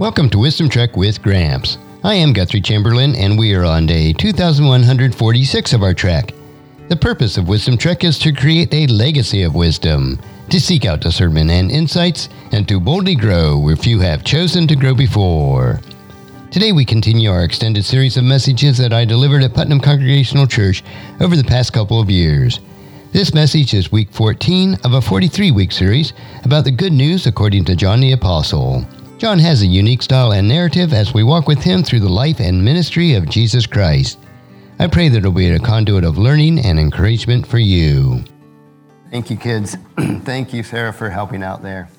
Welcome to Wisdom Trek with Gramps. I am Guthrie Chamberlain, and we are on day 2146 of our trek. The purpose of Wisdom Trek is to create a legacy of wisdom, to seek out discernment and insights, and to boldly grow where few have chosen to grow before. Today we continue our extended series of messages that I delivered at Putnam Congregational Church over the past couple of years. This message is week 14 of a 43 week series about the good news according to John the Apostle. John has a unique style and narrative as we walk with him through the life and ministry of Jesus Christ. I pray that it'll be a conduit of learning and encouragement for you. Thank you, kids. Thank you, Sarah, for helping out there.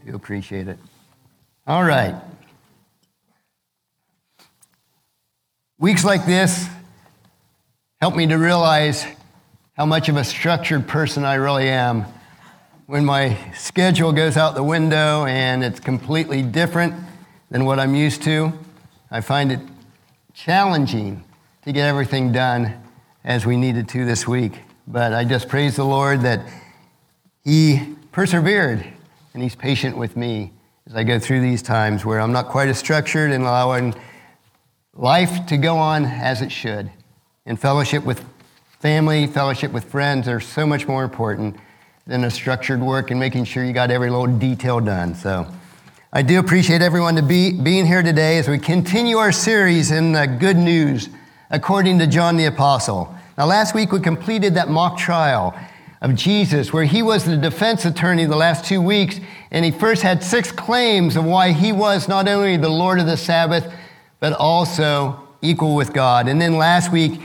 I do appreciate it. All right. Weeks like this help me to realize how much of a structured person I really am. When my schedule goes out the window and it's completely different than what I'm used to, I find it challenging to get everything done as we needed to this week. But I just praise the Lord that He persevered and He's patient with me as I go through these times where I'm not quite as structured and allowing life to go on as it should. And fellowship with family, fellowship with friends are so much more important than a structured work and making sure you got every little detail done. So I do appreciate everyone to be being here today as we continue our series in the good news according to John the Apostle. Now, last week we completed that mock trial of Jesus, where he was the defense attorney the last two weeks, and he first had six claims of why he was not only the Lord of the Sabbath, but also equal with God. And then last week,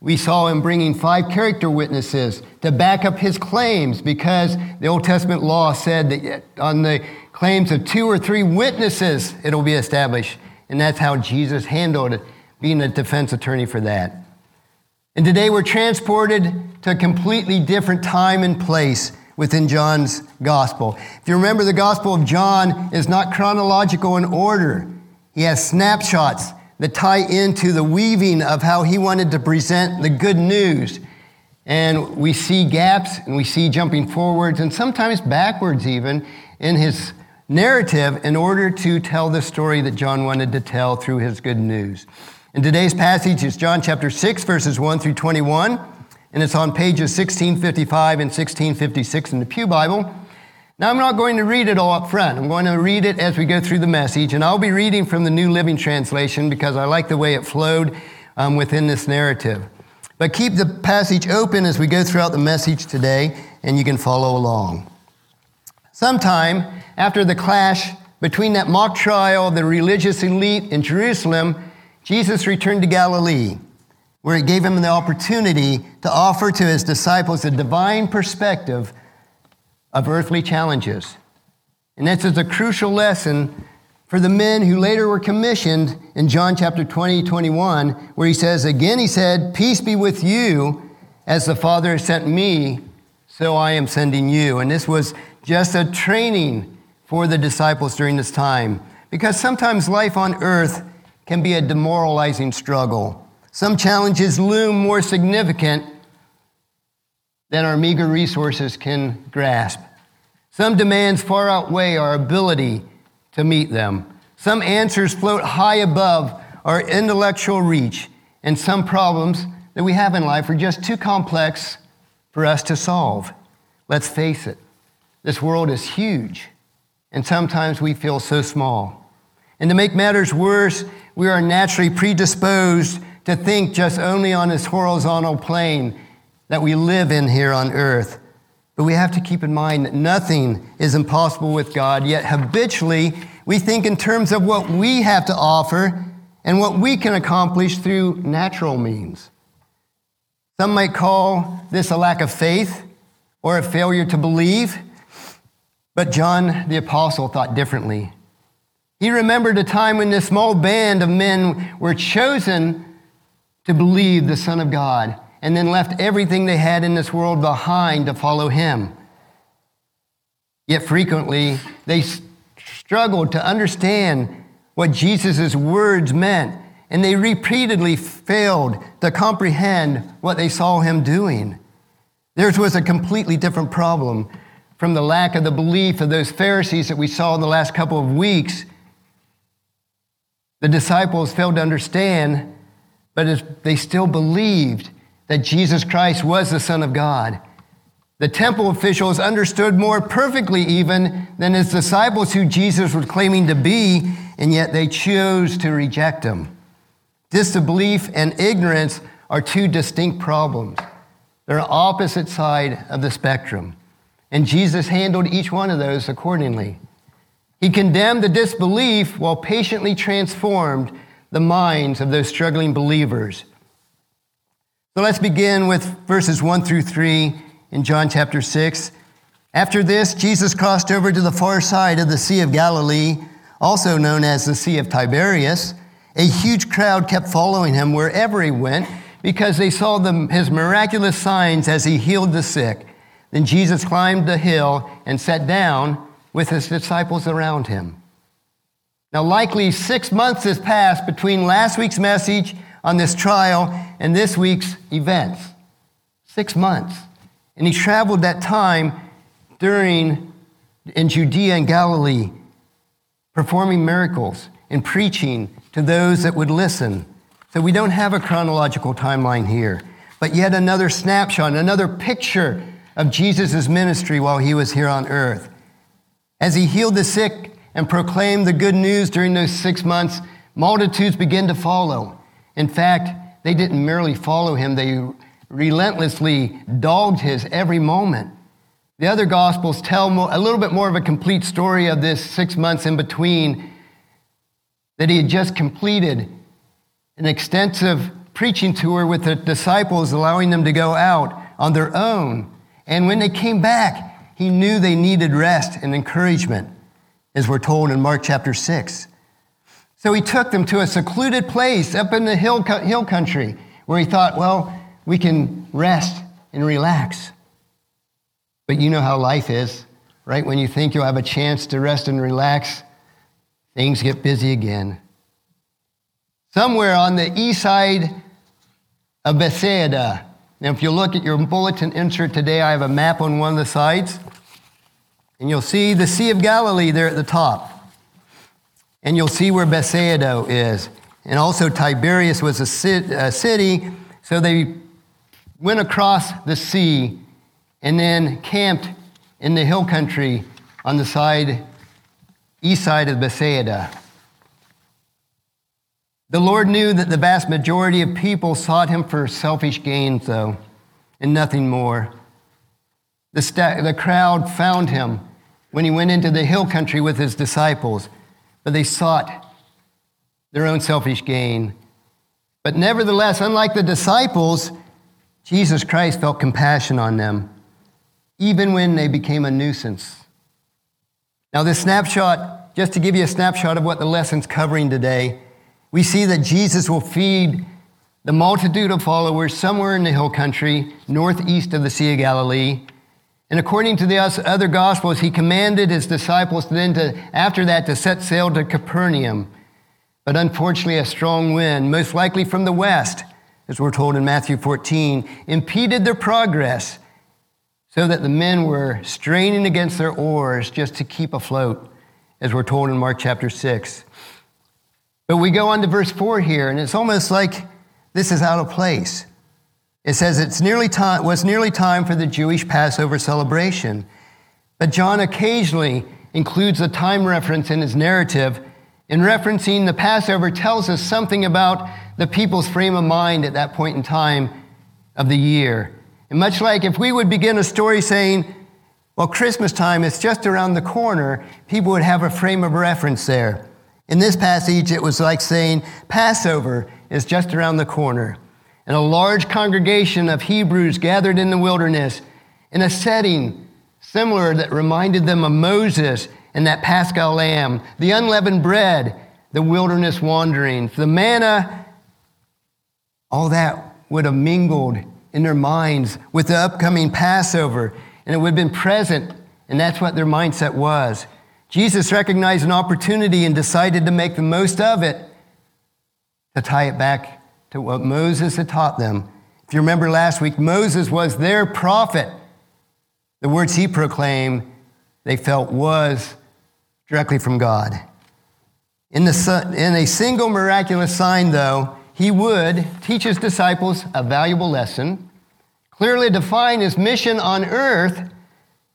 we saw him bringing five character witnesses to back up his claims because the Old Testament law said that on the claims of two or three witnesses, it'll be established. And that's how Jesus handled it, being a defense attorney for that. And today we're transported to a completely different time and place within John's gospel. If you remember, the gospel of John is not chronological in order. He has snapshots that tie into the weaving of how he wanted to present the good news. And we see gaps and we see jumping forwards and sometimes backwards even in his narrative in order to tell the story that John wanted to tell through his good news. And today's passage is John chapter 6, verses 1 through 21, and it's on pages 1655 and 1656 in the Pew Bible. Now, I'm not going to read it all up front. I'm going to read it as we go through the message, and I'll be reading from the New Living Translation because I like the way it flowed um, within this narrative. But keep the passage open as we go throughout the message today, and you can follow along. Sometime after the clash between that mock trial of the religious elite in Jerusalem, Jesus returned to Galilee, where it gave him the opportunity to offer to his disciples a divine perspective of earthly challenges. And this is a crucial lesson for the men who later were commissioned in John chapter 20, 21, where he says, Again, he said, Peace be with you, as the Father has sent me, so I am sending you. And this was just a training for the disciples during this time, because sometimes life on earth can be a demoralizing struggle. Some challenges loom more significant than our meager resources can grasp. Some demands far outweigh our ability to meet them. Some answers float high above our intellectual reach, and some problems that we have in life are just too complex for us to solve. Let's face it, this world is huge, and sometimes we feel so small. And to make matters worse, we are naturally predisposed to think just only on this horizontal plane that we live in here on earth. But we have to keep in mind that nothing is impossible with God, yet habitually we think in terms of what we have to offer and what we can accomplish through natural means. Some might call this a lack of faith or a failure to believe, but John the Apostle thought differently. He remembered a time when this small band of men were chosen to believe the Son of God and then left everything they had in this world behind to follow him. Yet frequently, they struggled to understand what Jesus' words meant, and they repeatedly failed to comprehend what they saw him doing. Theirs was a completely different problem from the lack of the belief of those Pharisees that we saw in the last couple of weeks The disciples failed to understand, but they still believed that Jesus Christ was the Son of God. The temple officials understood more perfectly, even than his disciples, who Jesus was claiming to be, and yet they chose to reject him. Disbelief and ignorance are two distinct problems. They're opposite side of the spectrum. And Jesus handled each one of those accordingly. He condemned the disbelief while patiently transformed the minds of those struggling believers. So let's begin with verses 1 through 3 in John chapter 6. After this, Jesus crossed over to the far side of the Sea of Galilee, also known as the Sea of Tiberias. A huge crowd kept following him wherever he went because they saw the, his miraculous signs as he healed the sick. Then Jesus climbed the hill and sat down with his disciples around him. Now, likely six months has passed between last week's message on this trial and this week's events. Six months. And he traveled that time during in Judea and Galilee, performing miracles and preaching to those that would listen. So we don't have a chronological timeline here, but yet another snapshot, another picture of Jesus' ministry while he was here on earth. As he healed the sick and proclaimed the good news during those six months, multitudes began to follow. In fact, they didn't merely follow him, they relentlessly dogged his every moment. The other gospels tell a little bit more of a complete story of this six months in between that he had just completed an extensive preaching tour with the disciples, allowing them to go out on their own. And when they came back, he knew they needed rest and encouragement, as we're told in Mark chapter 6. So he took them to a secluded place up in the hill, hill country where he thought, well, we can rest and relax. But you know how life is, right? When you think you'll have a chance to rest and relax, things get busy again. Somewhere on the east side of Bethsaida, now if you look at your bulletin insert today, I have a map on one of the sides, and you'll see the Sea of Galilee there at the top. And you'll see where Bethsaida is. And also Tiberias was a city, so they went across the sea and then camped in the hill country on the side, east side of Bethsaida. The Lord knew that the vast majority of people sought him for selfish gains, though, and nothing more. The, sta- the crowd found him when he went into the hill country with his disciples, but they sought their own selfish gain. But nevertheless, unlike the disciples, Jesus Christ felt compassion on them, even when they became a nuisance. Now, this snapshot, just to give you a snapshot of what the lesson's covering today, we see that Jesus will feed the multitude of followers somewhere in the hill country, northeast of the Sea of Galilee. And according to the other gospels, he commanded his disciples then to, after that, to set sail to Capernaum. But unfortunately, a strong wind, most likely from the west, as we're told in Matthew 14, impeded their progress so that the men were straining against their oars just to keep afloat, as we're told in Mark chapter 6. But we go on to verse 4 here, and it's almost like this is out of place. It says it's nearly time, was nearly time for the Jewish Passover celebration. But John occasionally includes a time reference in his narrative. In referencing the Passover tells us something about the people's frame of mind at that point in time of the year. And much like if we would begin a story saying, well, Christmas time is just around the corner, people would have a frame of reference there. In this passage, it was like saying, Passover is just around the corner. And a large congregation of Hebrews gathered in the wilderness in a setting similar that reminded them of Moses and that paschal lamb, the unleavened bread, the wilderness wanderings, the manna all that would have mingled in their minds with the upcoming Passover, and it would have been present, and that's what their mindset was. Jesus recognized an opportunity and decided to make the most of it to tie it back to what Moses had taught them. If you remember last week, Moses was their prophet. The words he proclaimed, they felt was directly from God. In, the, in a single miraculous sign, though, he would teach his disciples a valuable lesson, clearly define his mission on earth.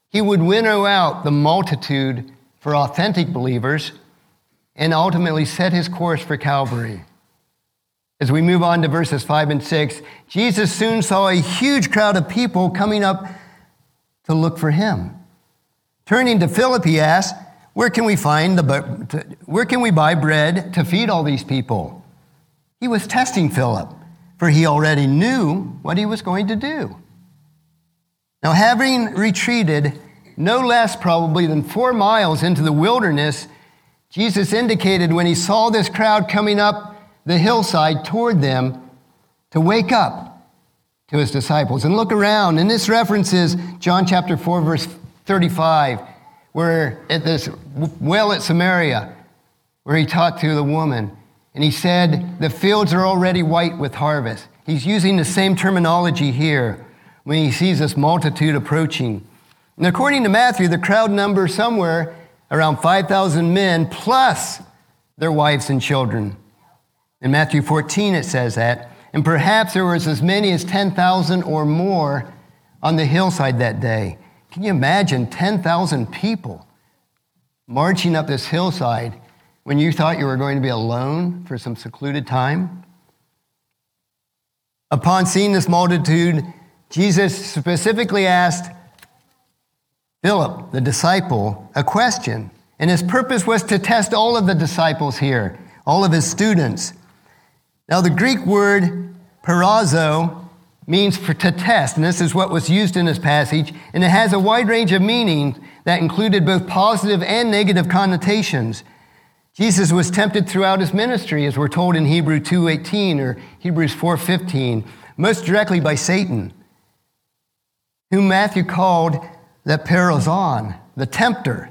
He would winnow out the multitude for authentic believers and ultimately set his course for Calvary. As we move on to verses 5 and 6, Jesus soon saw a huge crowd of people coming up to look for him. Turning to Philip, he asked, where can we find the where can we buy bread to feed all these people? He was testing Philip, for he already knew what he was going to do. Now, having retreated no less probably than four miles into the wilderness, Jesus indicated when he saw this crowd coming up the hillside toward them to wake up to his disciples and look around. And this references John chapter 4, verse 35 where at this well at Samaria, where he talked to the woman, and he said, The fields are already white with harvest. He's using the same terminology here when he sees this multitude approaching. And according to Matthew, the crowd numbers somewhere around 5,000 men plus their wives and children. In Matthew 14, it says that. And perhaps there was as many as 10,000 or more on the hillside that day. Can you imagine 10,000 people marching up this hillside when you thought you were going to be alone for some secluded time? Upon seeing this multitude, Jesus specifically asked Philip, the disciple, a question. And his purpose was to test all of the disciples here, all of his students. Now, the Greek word peirazo means for, to test, and this is what was used in this passage, and it has a wide range of meanings that included both positive and negative connotations. Jesus was tempted throughout his ministry, as we're told in Hebrew 2.18 or Hebrews 4.15, most directly by Satan, whom Matthew called the peirazon, the tempter,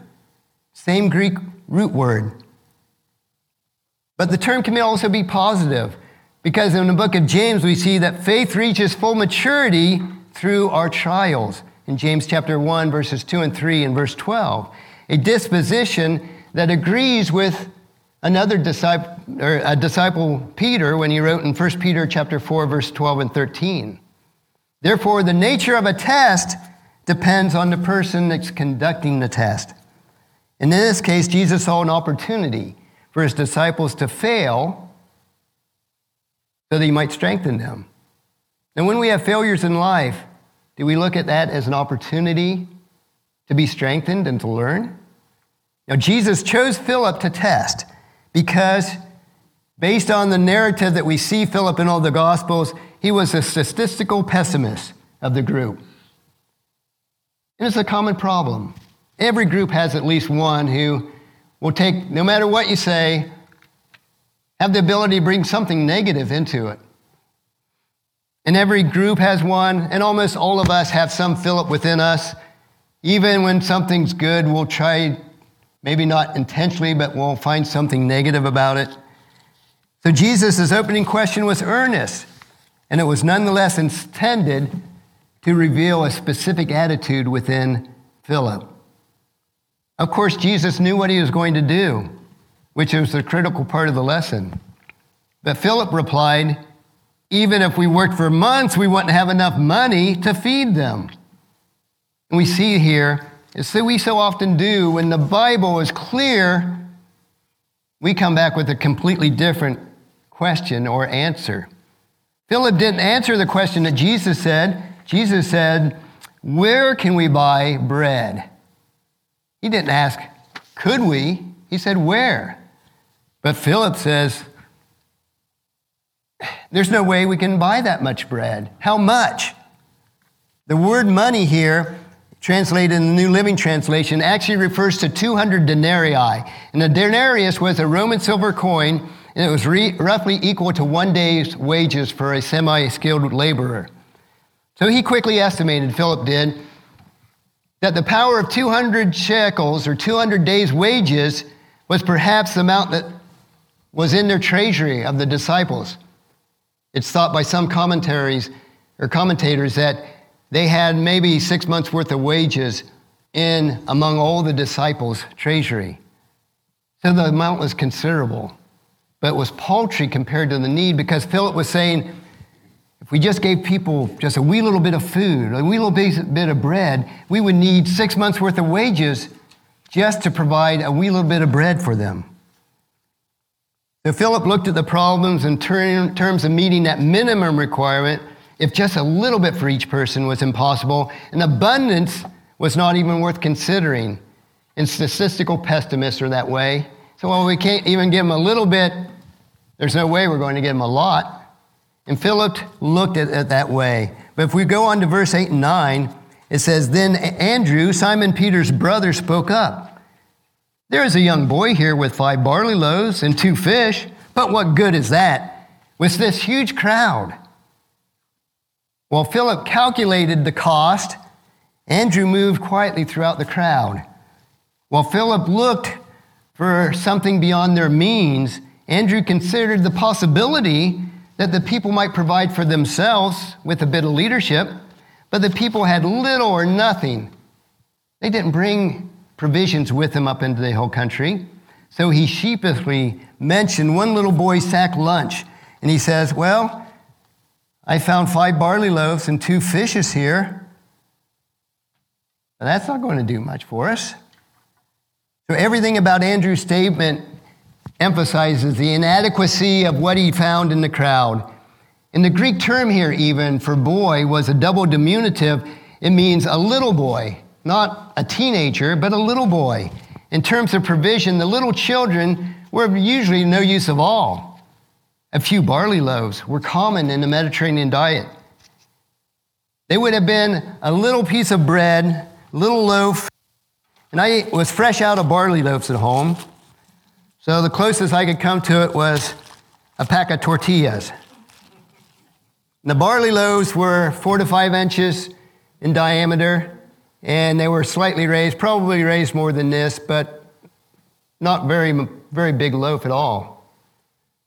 same Greek root word. But the term can also be positive. Because in the book of James, we see that faith reaches full maturity through our trials. In James chapter 1, verses 2 and 3, and verse 12, a disposition that agrees with another disciple, or a disciple Peter when he wrote in 1 Peter chapter 4, verse 12 and 13. Therefore, the nature of a test depends on the person that's conducting the test. And in this case, Jesus saw an opportunity for his disciples to fail so that he might strengthen them. And when we have failures in life, do we look at that as an opportunity to be strengthened and to learn? Now, Jesus chose Philip to test because, based on the narrative that we see Philip in all the Gospels, he was a statistical pessimist of the group. And it's a common problem. Every group has at least one who will take, no matter what you say, have the ability to bring something negative into it. And every group has one, and almost all of us have some Philip within us. Even when something's good, we'll try, maybe not intentionally, but we'll find something negative about it. So Jesus' opening question was earnest, and it was nonetheless intended to reveal a specific attitude within Philip. Of course, Jesus knew what he was going to do which is the critical part of the lesson. But Philip replied, Even if we worked for months, we wouldn't have enough money to feed them. And we see here, as we so often do, when the Bible is clear, we come back with a completely different question or answer. Philip didn't answer the question that Jesus said. Jesus said, Where can we buy bread? He didn't ask, Could we? He said, Where? But Philip says, There's no way we can buy that much bread. How much? The word money here, translated in the New Living Translation, actually refers to 200 denarii. And a denarius was a Roman silver coin, and it was re- roughly equal to one day's wages for a semi skilled laborer. So he quickly estimated, Philip did, that the power of 200 shekels or 200 days' wages was perhaps the amount that was in their treasury of the disciples. It's thought by some commentaries or commentators that they had maybe six months worth of wages in among all the disciples' treasury. So the amount was considerable, but was paltry compared to the need because Philip was saying, if we just gave people just a wee little bit of food, a wee little bit of bread, we would need six months worth of wages just to provide a wee little bit of bread for them. So Philip looked at the problems in terms of meeting that minimum requirement. If just a little bit for each person was impossible, an abundance was not even worth considering. And statistical pessimists are that way. So, well, we can't even give them a little bit. There's no way we're going to give them a lot. And Philip looked at it that way. But if we go on to verse 8 and 9, it says, Then Andrew, Simon Peter's brother, spoke up. There is a young boy here with five barley loaves and two fish, but what good is that with this huge crowd? While Philip calculated the cost, Andrew moved quietly throughout the crowd. While Philip looked for something beyond their means, Andrew considered the possibility that the people might provide for themselves with a bit of leadership, but the people had little or nothing. They didn't bring provisions with him up into the hill country. So he sheepishly mentioned one little boy's sack lunch. And he says, Well, I found five barley loaves and two fishes here. But that's not going to do much for us. So everything about Andrew's statement emphasizes the inadequacy of what he found in the crowd. And the Greek term here, even for boy, was a double diminutive. It means a little boy, not a teenager, but a little boy. In terms of provision, the little children were usually no use of all. A few barley loaves were common in the Mediterranean diet. They would have been a little piece of bread, little loaf, and I was fresh out of barley loaves at home. So the closest I could come to it was a pack of tortillas. The barley loaves were four to five inches in diameter, and they were slightly raised, probably raised more than this, but not very, very big loaf at all.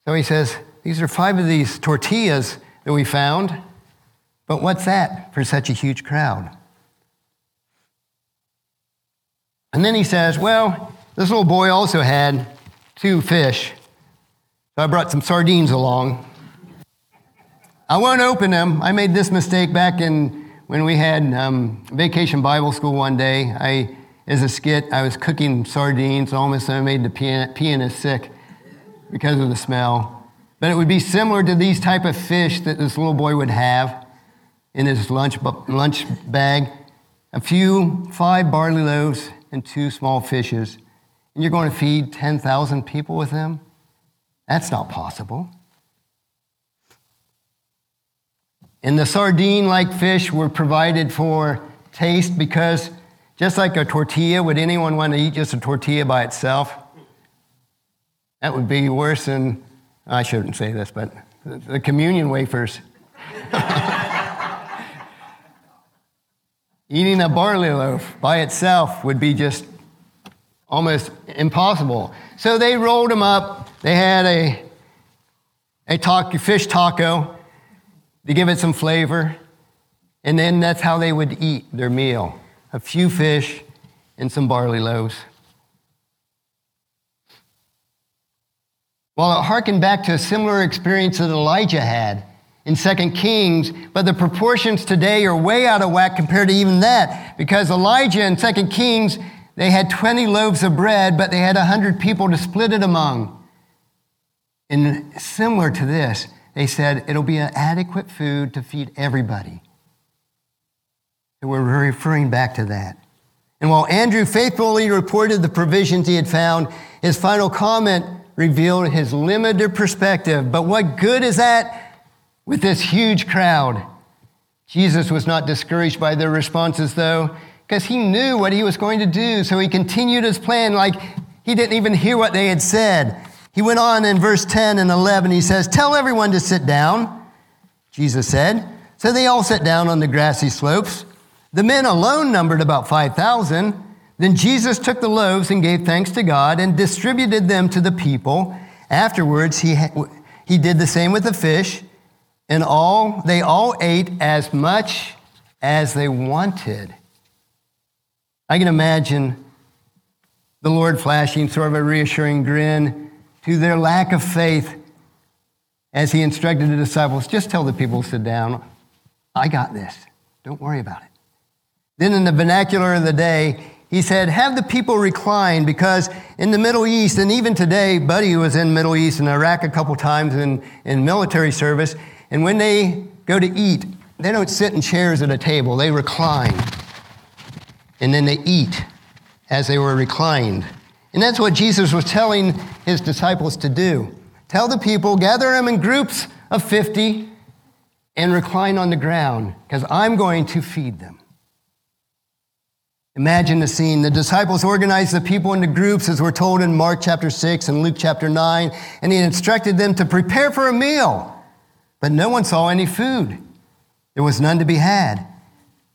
So he says, These are five of these tortillas that we found, but what's that for such a huge crowd? And then he says, Well, this little boy also had two fish. So I brought some sardines along. I won't open them. I made this mistake back in when we had um, vacation Bible school one day. I, as a skit, I was cooking sardines. Almost I made the pianist sick because of the smell. But it would be similar to these type of fish that this little boy would have in his lunch, lunch bag. A few, five barley loaves and two small fishes and you're going to feed 10,000 people with them? That's not possible. And the sardine like fish were provided for taste because just like a tortilla, would anyone want to eat just a tortilla by itself? That would be worse than, I shouldn't say this, but the communion wafers. Eating a barley loaf by itself would be just almost impossible. So they rolled them up. They had a, a taco, fish taco to give it some flavor. And then that's how they would eat their meal a few fish and some barley loaves. Well, it harkened back to a similar experience that Elijah had in 2 Kings, but the proportions today are way out of whack compared to even that, because Elijah in 2 Kings they had 20 loaves of bread, but they had 100 people to split it among. And similar to this, they said it'll be an adequate food to feed everybody. So we're referring back to that. And while Andrew faithfully reported the provisions he had found, his final comment revealed his limited perspective. But what good is that with this huge crowd? Jesus was not discouraged by their responses, though because he knew what he was going to do. So he continued his plan like he didn't even hear what they had said. He went on in verse 10 and 11. He says, Tell everyone to sit down, Jesus said. So they all sat down on the grassy slopes. The men alone numbered about 5,000. Then Jesus took the loaves and gave thanks to God and distributed them to the people. Afterwards, he, he did the same with the fish, and all they all ate as much as they wanted. I can imagine the Lord flashing sort of a reassuring grin to their lack of faith as he instructed the disciples just tell the people to sit down. I got this. Don't worry about it. Then, in the vernacular of the day, he said, Have the people recline because in the Middle East, and even today, Buddy was in Middle East and Iraq a couple times in, in military service, and when they go to eat, they don't sit in chairs at a table, they recline. And then they eat as they were reclined. And that's what Jesus was telling his disciples to do. Tell the people, gather them in groups of 50 and recline on the ground because I'm going to feed them. Imagine the scene. The disciples organized the people into groups, as we're told in Mark chapter 6 and Luke chapter 9, and he instructed them to prepare for a meal. But no one saw any food. There was none to be had,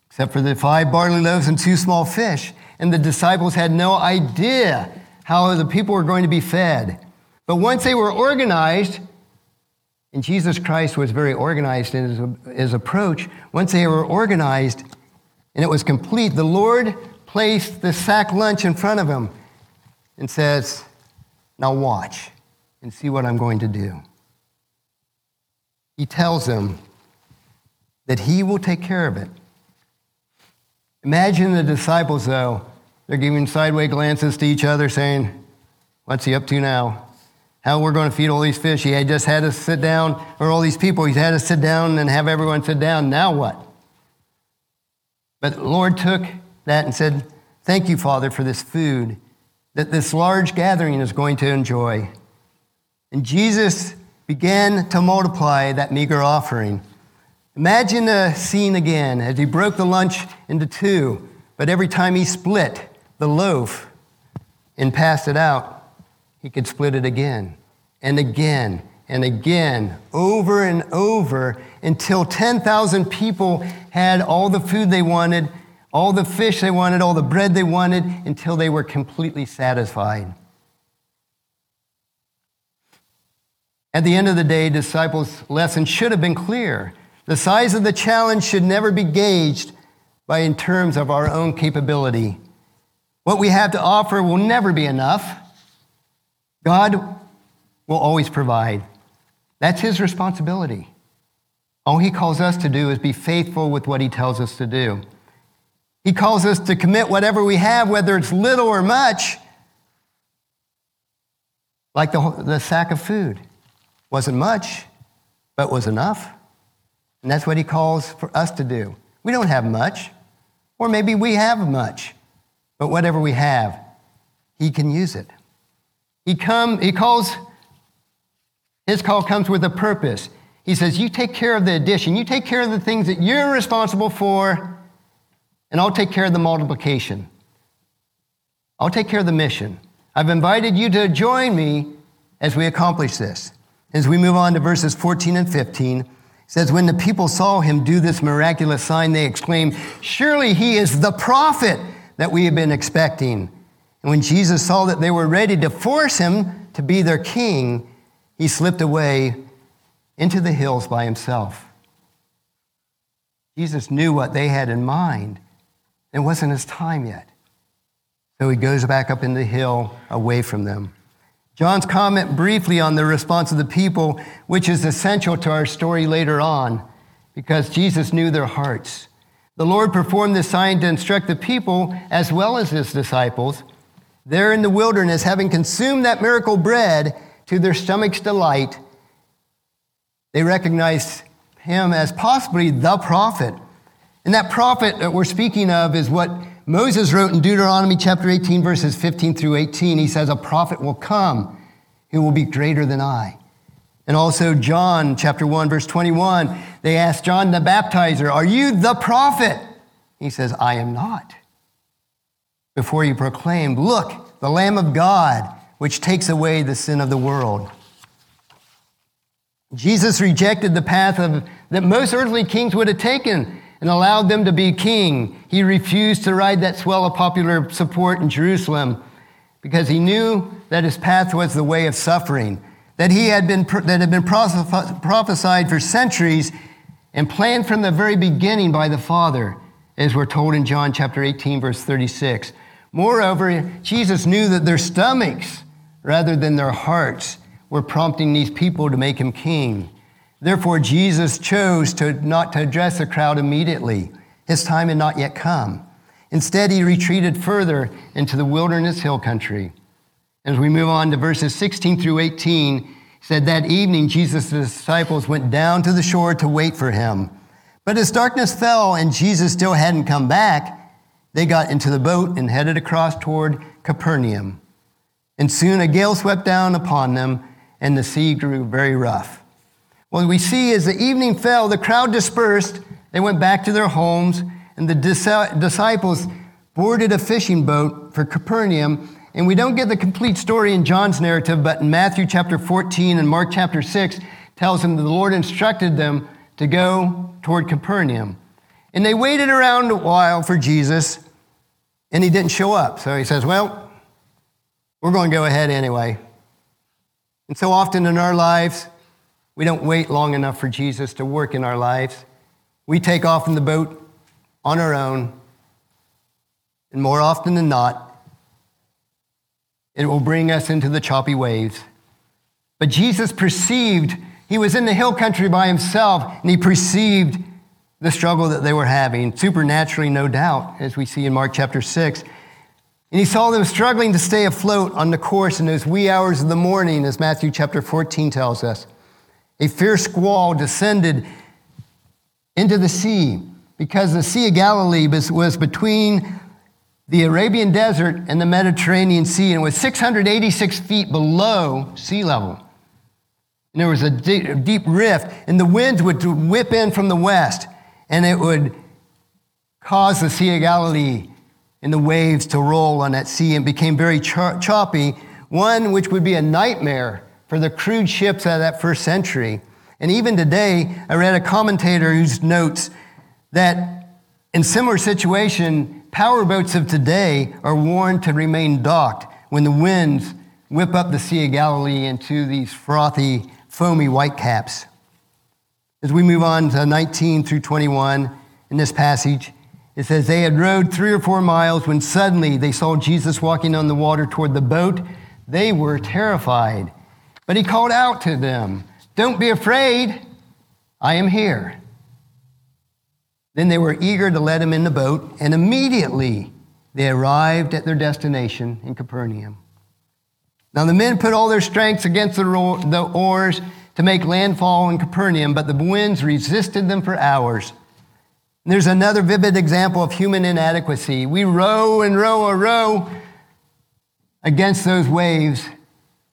except for the five barley loaves and two small fish. And the disciples had no idea how the people were going to be fed. But once they were organized, and Jesus Christ was very organized in his, his approach, once they were organized and it was complete, the Lord placed the sack lunch in front of him and says, Now watch and see what I'm going to do. He tells them that he will take care of it. Imagine the disciples, though, they're giving sideways glances to each other, saying, What's he up to now? How we're going to feed all these fish? He had just had us sit down, or all these people, he had us sit down and have everyone sit down. Now what? But the Lord took that and said, Thank you, Father, for this food that this large gathering is going to enjoy. And Jesus began to multiply that meager offering. Imagine the scene again as he broke the lunch into two, but every time he split the loaf and pass it out, he could split it again and again and again, over and over, until 10,000 people had all the food they wanted all the fish they wanted, all the bread they wanted, until they were completely satisfied. At the end of the day, disciples' lesson should have been clear. The size of the challenge should never be gauged by in terms of our own capability. What we have to offer will never be enough. God will always provide. That's his responsibility. All he calls us to do is be faithful with what he tells us to do. He calls us to commit whatever we have, whether it's little or much, like the, the sack of food. Wasn't much, but was enough. And that's what he calls for us to do. We don't have much, or maybe we have much, but whatever we have, he can use it. He, come, he calls, his call comes with a purpose. He says, You take care of the addition, you take care of the things that you're responsible for, and I'll take care of the multiplication. I'll take care of the mission. I've invited you to join me as we accomplish this. As we move on to verses 14 and 15, it says, When the people saw him do this miraculous sign, they exclaimed, Surely he is the prophet that we have been expecting. And when Jesus saw that they were ready to force him to be their king, he slipped away into the hills by himself. Jesus knew what they had in mind. It wasn't his time yet. So he goes back up in the hill away from them. John's comment briefly on the response of the people, which is essential to our story later on, because Jesus knew their hearts. The Lord performed this sign to instruct the people as well as his disciples. There in the wilderness, having consumed that miracle bread to their stomach's delight, they recognized him as possibly the prophet and that prophet that we're speaking of is what Moses wrote in Deuteronomy chapter 18, verses 15 through 18. He says, A prophet will come who will be greater than I. And also, John chapter 1, verse 21, they asked John the baptizer, Are you the prophet? He says, I am not. Before he proclaimed, Look, the Lamb of God, which takes away the sin of the world. Jesus rejected the path of, that most earthly kings would have taken and allowed them to be king. He refused to ride that swell of popular support in Jerusalem because he knew that his path was the way of suffering, that he had been, that had been prophesied for centuries and planned from the very beginning by the Father, as we're told in John chapter 18, verse 36. Moreover, Jesus knew that their stomachs, rather than their hearts, were prompting these people to make him king. Therefore, Jesus chose to not to address the crowd immediately. His time had not yet come. Instead, he retreated further into the wilderness hill country. As we move on to verses 16 through 18, said that evening Jesus' disciples went down to the shore to wait for him. But as darkness fell and Jesus still hadn't come back, they got into the boat and headed across toward Capernaum. And soon a gale swept down upon them, and the sea grew very rough. What we see as the evening fell, the crowd dispersed. They went back to their homes, and the disciples boarded a fishing boat for Capernaum and we don't get the complete story in John's narrative, but in Matthew chapter 14 and Mark chapter 6 tells them that the Lord instructed them to go toward Capernaum. And they waited around a while for Jesus, and he didn't show up. So he says, Well, we're going to go ahead anyway. And so often in our lives, we don't wait long enough for Jesus to work in our lives. We take off in the boat on our own, and more often than not, it will bring us into the choppy waves. But Jesus perceived, he was in the hill country by himself, and he perceived the struggle that they were having, supernaturally, no doubt, as we see in Mark chapter 6. And he saw them struggling to stay afloat on the course in those wee hours of the morning, as Matthew chapter 14 tells us. A fierce squall descended into the sea because the Sea of Galilee was between the Arabian Desert and the Mediterranean Sea and was 686 feet below sea level. And there was a deep, deep rift, and the winds would whip in from the west, and it would cause the Sea of Galilee and the waves to roll on that sea and became very choppy, one which would be a nightmare for the crude ships of that first century. And even today, I read a commentator who notes that in similar situation, Powerboats of today are warned to remain docked when the winds whip up the Sea of Galilee into these frothy, foamy whitecaps. As we move on to 19 through 21 in this passage, it says, They had rowed three or four miles when suddenly they saw Jesus walking on the water toward the boat. They were terrified. But he called out to them, Don't be afraid. I am here. Then they were eager to let him in the boat, and immediately they arrived at their destination in Capernaum. Now the men put all their strength against the, oars to make landfall in Capernaum, but the winds resisted them for hours. And there's another vivid example of human inadequacy. We row and row and row against those waves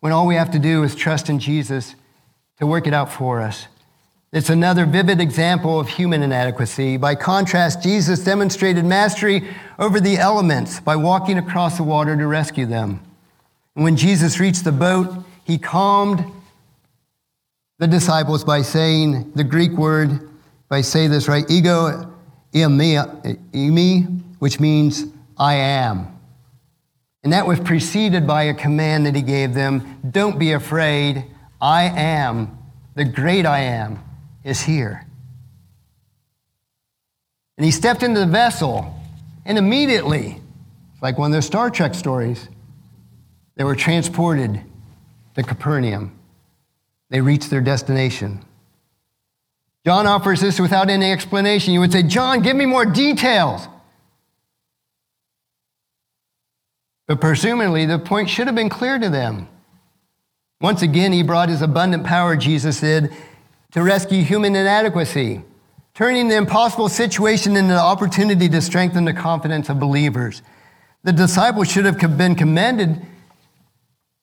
when all we have to do is trust in Jesus to work it out for us. It's another vivid example of human inadequacy. By contrast, Jesus demonstrated mastery over the elements by walking across the water to rescue them. And when Jesus reached the boat, he calmed the disciples by saying the Greek word, if I say this right, ego eimi, which means I am. And that was preceded by a command that he gave them don't be afraid, I am the great I am is here. And he stepped into the vessel, and immediately, like one of those Star Trek stories, they were transported to Capernaum. They reached their destination. John offers this without any explanation. You would say, John, give me more details. But presumably, the point should have been clear to them. Once again, he brought his abundant power, Jesus said, to rescue human inadequacy, turning the impossible situation into an opportunity to strengthen the confidence of believers. The disciples should have been commended,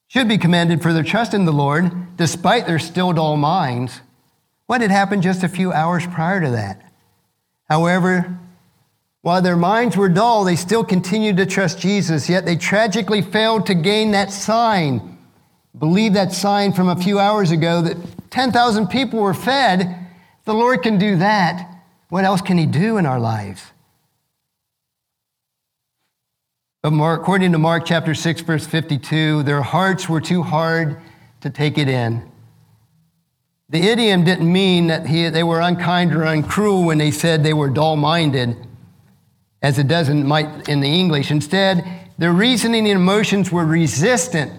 should be commended for their trust in the Lord, despite their still dull minds. What had happened just a few hours prior to that? However, while their minds were dull, they still continued to trust Jesus, yet they tragically failed to gain that sign. Believe that sign from a few hours ago that 10,000 people were fed. The Lord can do that, what else can He do in our lives? But Mark, according to Mark chapter 6, verse 52, their hearts were too hard to take it in. The idiom didn't mean that he, they were unkind or uncruel when they said they were dull minded, as it does in, in the English. Instead, their reasoning and emotions were resistant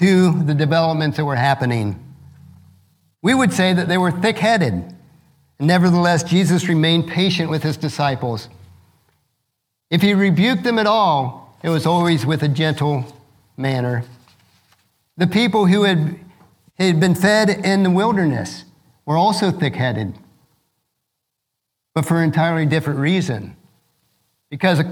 to the developments that were happening. We would say that they were thick headed. Nevertheless, Jesus remained patient with his disciples. If he rebuked them at all, it was always with a gentle manner. The people who had, had been fed in the wilderness were also thick headed, but for an entirely different reason. Because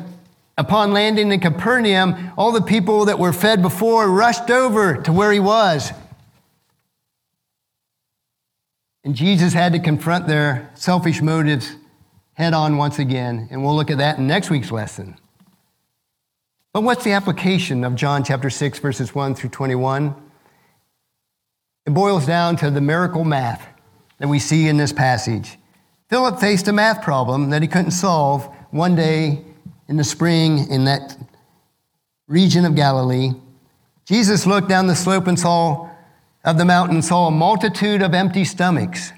upon landing in Capernaum, all the people that were fed before rushed over to where he was. And Jesus had to confront their selfish motives head on once again, and we'll look at that in next week's lesson. But what's the application of John chapter 6, verses 1 through 21? It boils down to the miracle math that we see in this passage. Philip faced a math problem that he couldn't solve one day in the spring in that region of Galilee. Jesus looked down the slope and saw of the mountain saw a multitude of empty stomachs.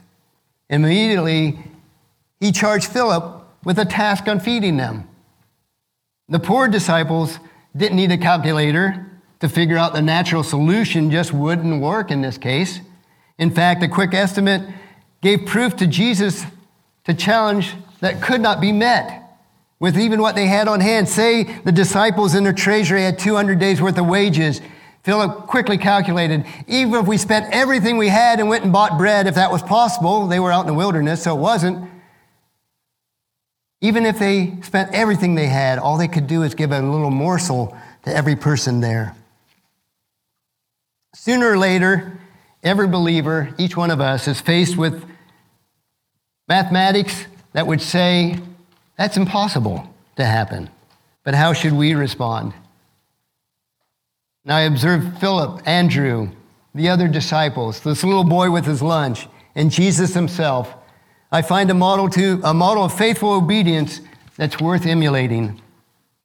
Immediately, he charged Philip with a task on feeding them. The poor disciples didn't need a calculator to figure out the natural solution, just wouldn't work in this case. In fact, a quick estimate gave proof to Jesus to challenge that could not be met with even what they had on hand. Say the disciples in their treasury had 200 days worth of wages. Philip quickly calculated, even if we spent everything we had and went and bought bread, if that was possible, they were out in the wilderness, so it wasn't. Even if they spent everything they had, all they could do is give a little morsel to every person there. Sooner or later, every believer, each one of us, is faced with mathematics that would say that's impossible to happen. But how should we respond? And I observed Philip, Andrew, the other disciples, this little boy with his lunch, and Jesus himself I find a model, to, a model of faithful obedience that's worth emulating.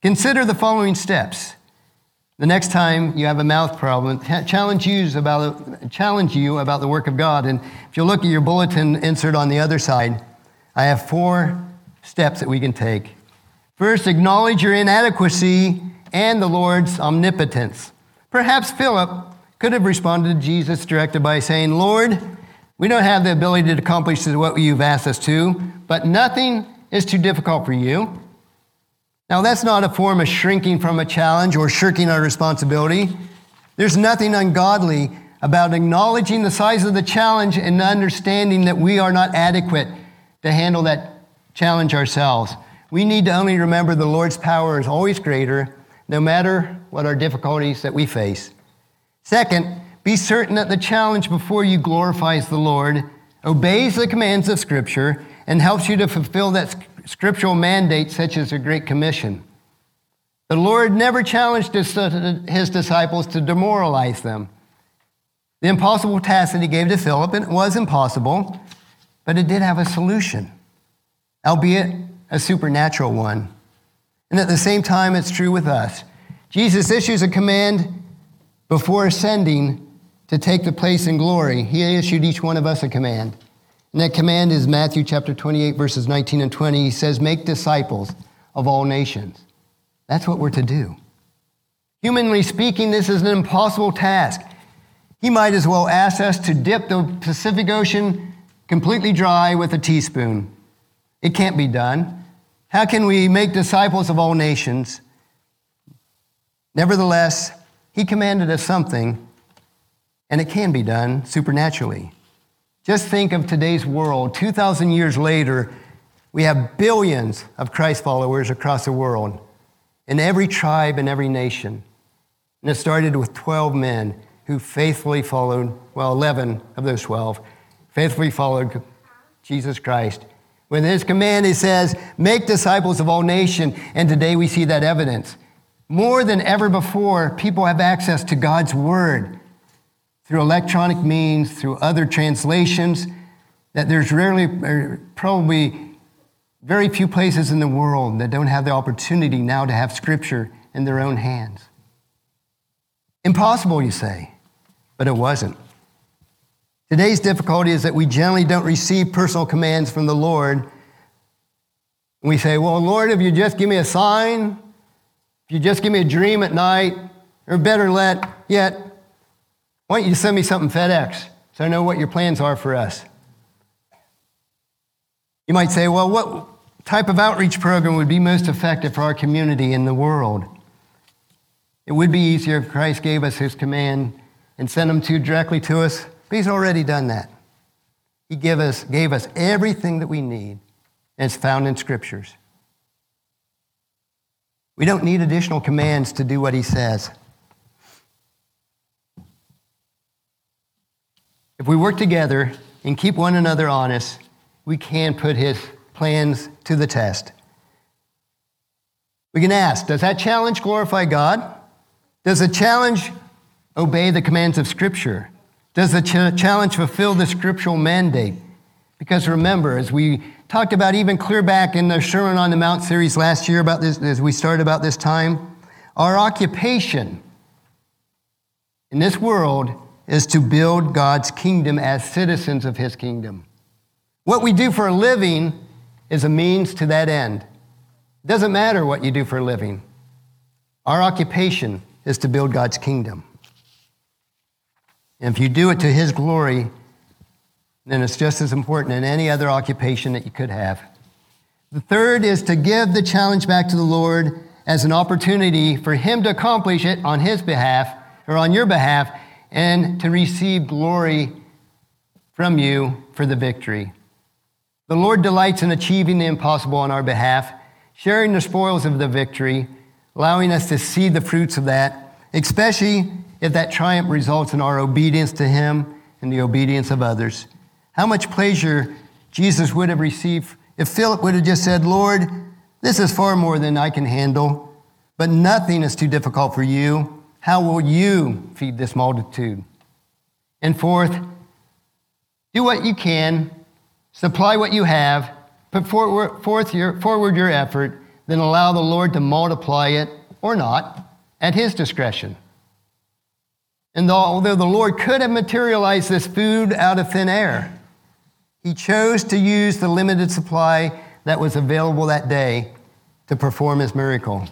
Consider the following steps. The next time you have a mouth problem, challenge you about, challenge you about the work of God. And if you look at your bulletin insert on the other side, I have four steps that we can take. First, acknowledge your inadequacy and the Lord's omnipotence. Perhaps Philip could have responded to Jesus directed by saying, Lord, we don't have the ability to accomplish what you've asked us to, but nothing is too difficult for you. Now, that's not a form of shrinking from a challenge or shirking our responsibility. There's nothing ungodly about acknowledging the size of the challenge and understanding that we are not adequate to handle that challenge ourselves. We need to only remember the Lord's power is always greater, no matter what our difficulties that we face. Second, be certain that the challenge before you glorifies the Lord, obeys the commands of Scripture, and helps you to fulfill that scriptural mandate, such as the Great Commission. The Lord never challenged his disciples to demoralize them. The impossible task that he gave to Philip and it was impossible, but it did have a solution, albeit a supernatural one. And at the same time, it's true with us. Jesus issues a command before ascending to take the place in glory, he issued each one of us a command. And that command is Matthew chapter 28, verses 19 and 20. He says, Make disciples of all nations. That's what we're to do. Humanly speaking, this is an impossible task. He might as well ask us to dip the Pacific Ocean completely dry with a teaspoon. It can't be done. How can we make disciples of all nations? Nevertheless, he commanded us something and it can be done supernaturally. Just think of today's world. 2,000 years later, we have billions of Christ followers across the world in every tribe and every nation. And it started with 12 men who faithfully followed, well, 11 of those 12, faithfully followed Jesus Christ. With his command, he says, make disciples of all nations. And today we see that evidence. More than ever before, people have access to God's word through electronic means, through other translations, that there's rarely, or probably very few places in the world that don't have the opportunity now to have Scripture in their own hands. Impossible, you say, but it wasn't. Today's difficulty is that we generally don't receive personal commands from the Lord. We say, Well, Lord, if you just give me a sign, if you just give me a dream at night, or better let, yet, why don't you send me something FedEx so I know what your plans are for us? You might say, well, what type of outreach program would be most effective for our community in the world? It would be easier if Christ gave us his command and sent them to directly to us, but he's already done that. He gave us, gave us everything that we need, and it's found in scriptures. We don't need additional commands to do what he says. If we work together and keep one another honest, we can put his plans to the test. We can ask Does that challenge glorify God? Does the challenge obey the commands of Scripture? Does the ch- challenge fulfill the scriptural mandate? Because remember, as we talked about even clear back in the Sermon on the Mount series last year about this, as we started about this time, our occupation in this world is to build God's kingdom as citizens of his kingdom. What we do for a living is a means to that end. It doesn't matter what you do for a living. Our occupation is to build God's kingdom. And if you do it to his glory, then it's just as important in any other occupation that you could have. The third is to give the challenge back to the Lord as an opportunity for him to accomplish it on his behalf or on your behalf and to receive glory from you for the victory. The Lord delights in achieving the impossible on our behalf, sharing the spoils of the victory, allowing us to see the fruits of that, especially if that triumph results in our obedience to Him and the obedience of others. How much pleasure Jesus would have received if Philip would have just said, Lord, this is far more than I can handle, but nothing is too difficult for you. How will you feed this multitude? And fourth, do what you can, supply what you have, put forth your, forward your effort, then allow the Lord to multiply it or not at his discretion. And although the Lord could have materialized this food out of thin air, he chose to use the limited supply that was available that day to perform his miracle.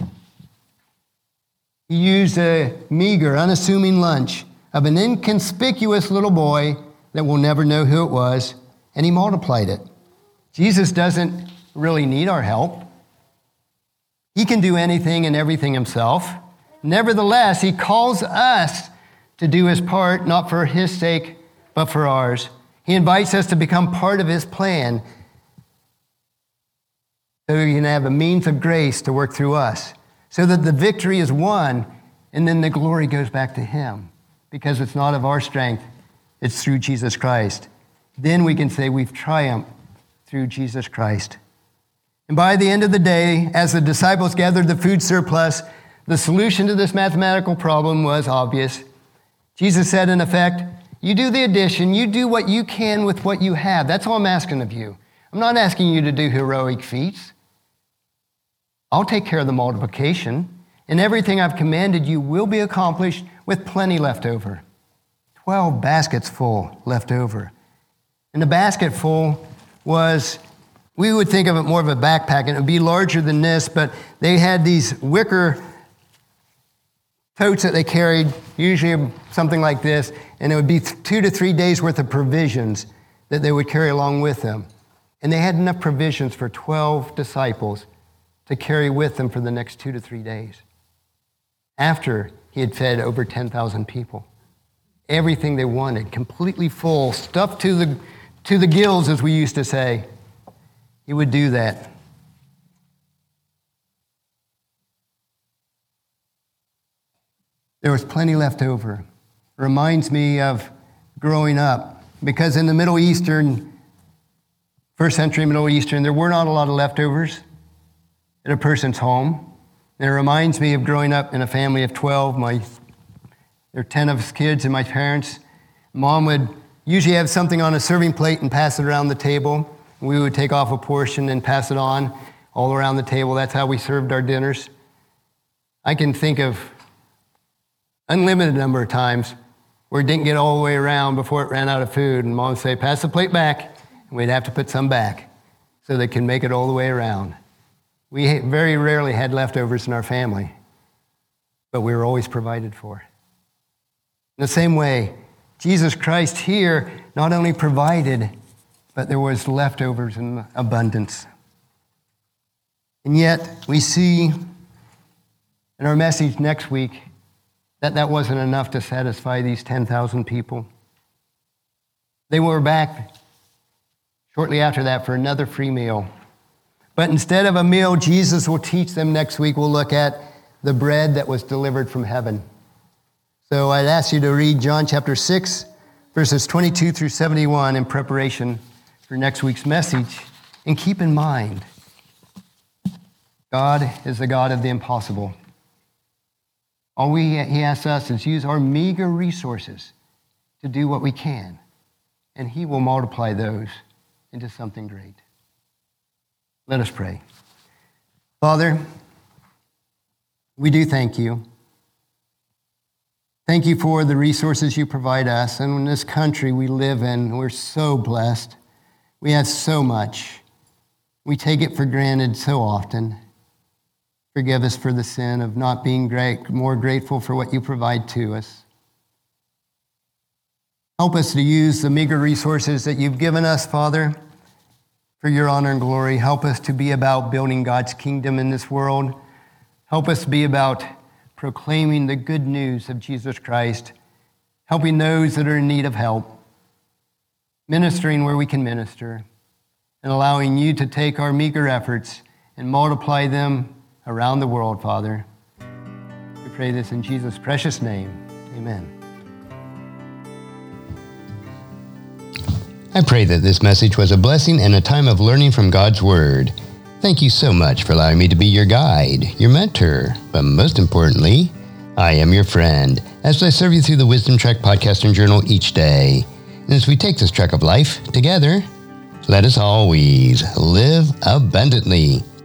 He used a meager, unassuming lunch of an inconspicuous little boy that we'll never know who it was, and he multiplied it. Jesus doesn't really need our help. He can do anything and everything himself. Nevertheless, he calls us to do his part, not for his sake, but for ours. He invites us to become part of his plan so he can have a means of grace to work through us, so that the victory is won and then the glory goes back to him because it's not of our strength, it's through Jesus Christ. Then we can say we've triumphed through Jesus Christ. And by the end of the day, as the disciples gathered the food surplus, the solution to this mathematical problem was obvious. Jesus said, in effect, You do the addition, you do what you can with what you have. That's all I'm asking of you. I'm not asking you to do heroic feats. I'll take care of the multiplication, and everything I've commanded you will be accomplished with plenty left over. Twelve baskets full left over. And the basket full was, we would think of it more of a backpack, and it would be larger than this, but they had these wicker totes that they carried, usually something like this, and it would be two to three days worth of provisions that they would carry along with them. And they had enough provisions for 12 disciples to carry with them for the next two to three days. After he had fed over 10,000 people. Everything they wanted, completely full, stuffed to the, to the gills, as we used to say. He would do that. There was plenty left over. Reminds me of growing up, because in the Middle Eastern, first century Middle Eastern, there were not a lot of leftovers in a person's home. And it reminds me of growing up in a family of 12. My, there were 10 of us kids and my parents. Mom would usually have something on a serving plate and pass it around the table. We would take off a portion and pass it on all around the table. That's how we served our dinners. I can think of unlimited number of times where it didn't get all the way around before it ran out of food. And mom would say, pass the plate back. And we'd have to put some back so they can make it all the way around. We very rarely had leftovers in our family. but we were always provided for. In the same way, Jesus Christ here not only provided, but there was leftovers in abundance. And yet, we see in our message next week that that wasn't enough to satisfy these 10,000 people. They were back shortly after that for another free meal. But instead of a meal, Jesus will teach them next week. We'll look at the bread that was delivered from heaven. So I'd ask you to read John chapter 6, verses 22 through 71 in preparation for next week's message. And keep in mind, God is the God of the impossible. All we, He asks us is use our meager resources to do what we can, and He will multiply those into something great. Let us pray. Father, we do thank you. Thank you for the resources you provide us. And in this country we live in, we're so blessed. We have so much. We take it for granted so often. Forgive us for the sin of not being great, more grateful for what you provide to us. Help us to use the meager resources that you've given us, Father, for your honor and glory. Help us to be about building God's kingdom in this world. Help us be about proclaiming the good news of Jesus Christ, helping those that are in need of help, ministering where we can minister, and allowing you to take our meager efforts and multiply them around the world, Father. We pray this in Jesus' precious name. Amen. I pray that this message was a blessing and a time of learning from God's Word. Thank you so much for allowing me to be your guide, your mentor, but most importantly, I am your friend as I serve you through the Wisdom Trek podcast and journal each day. And as we take this trek of life together, let us always live abundantly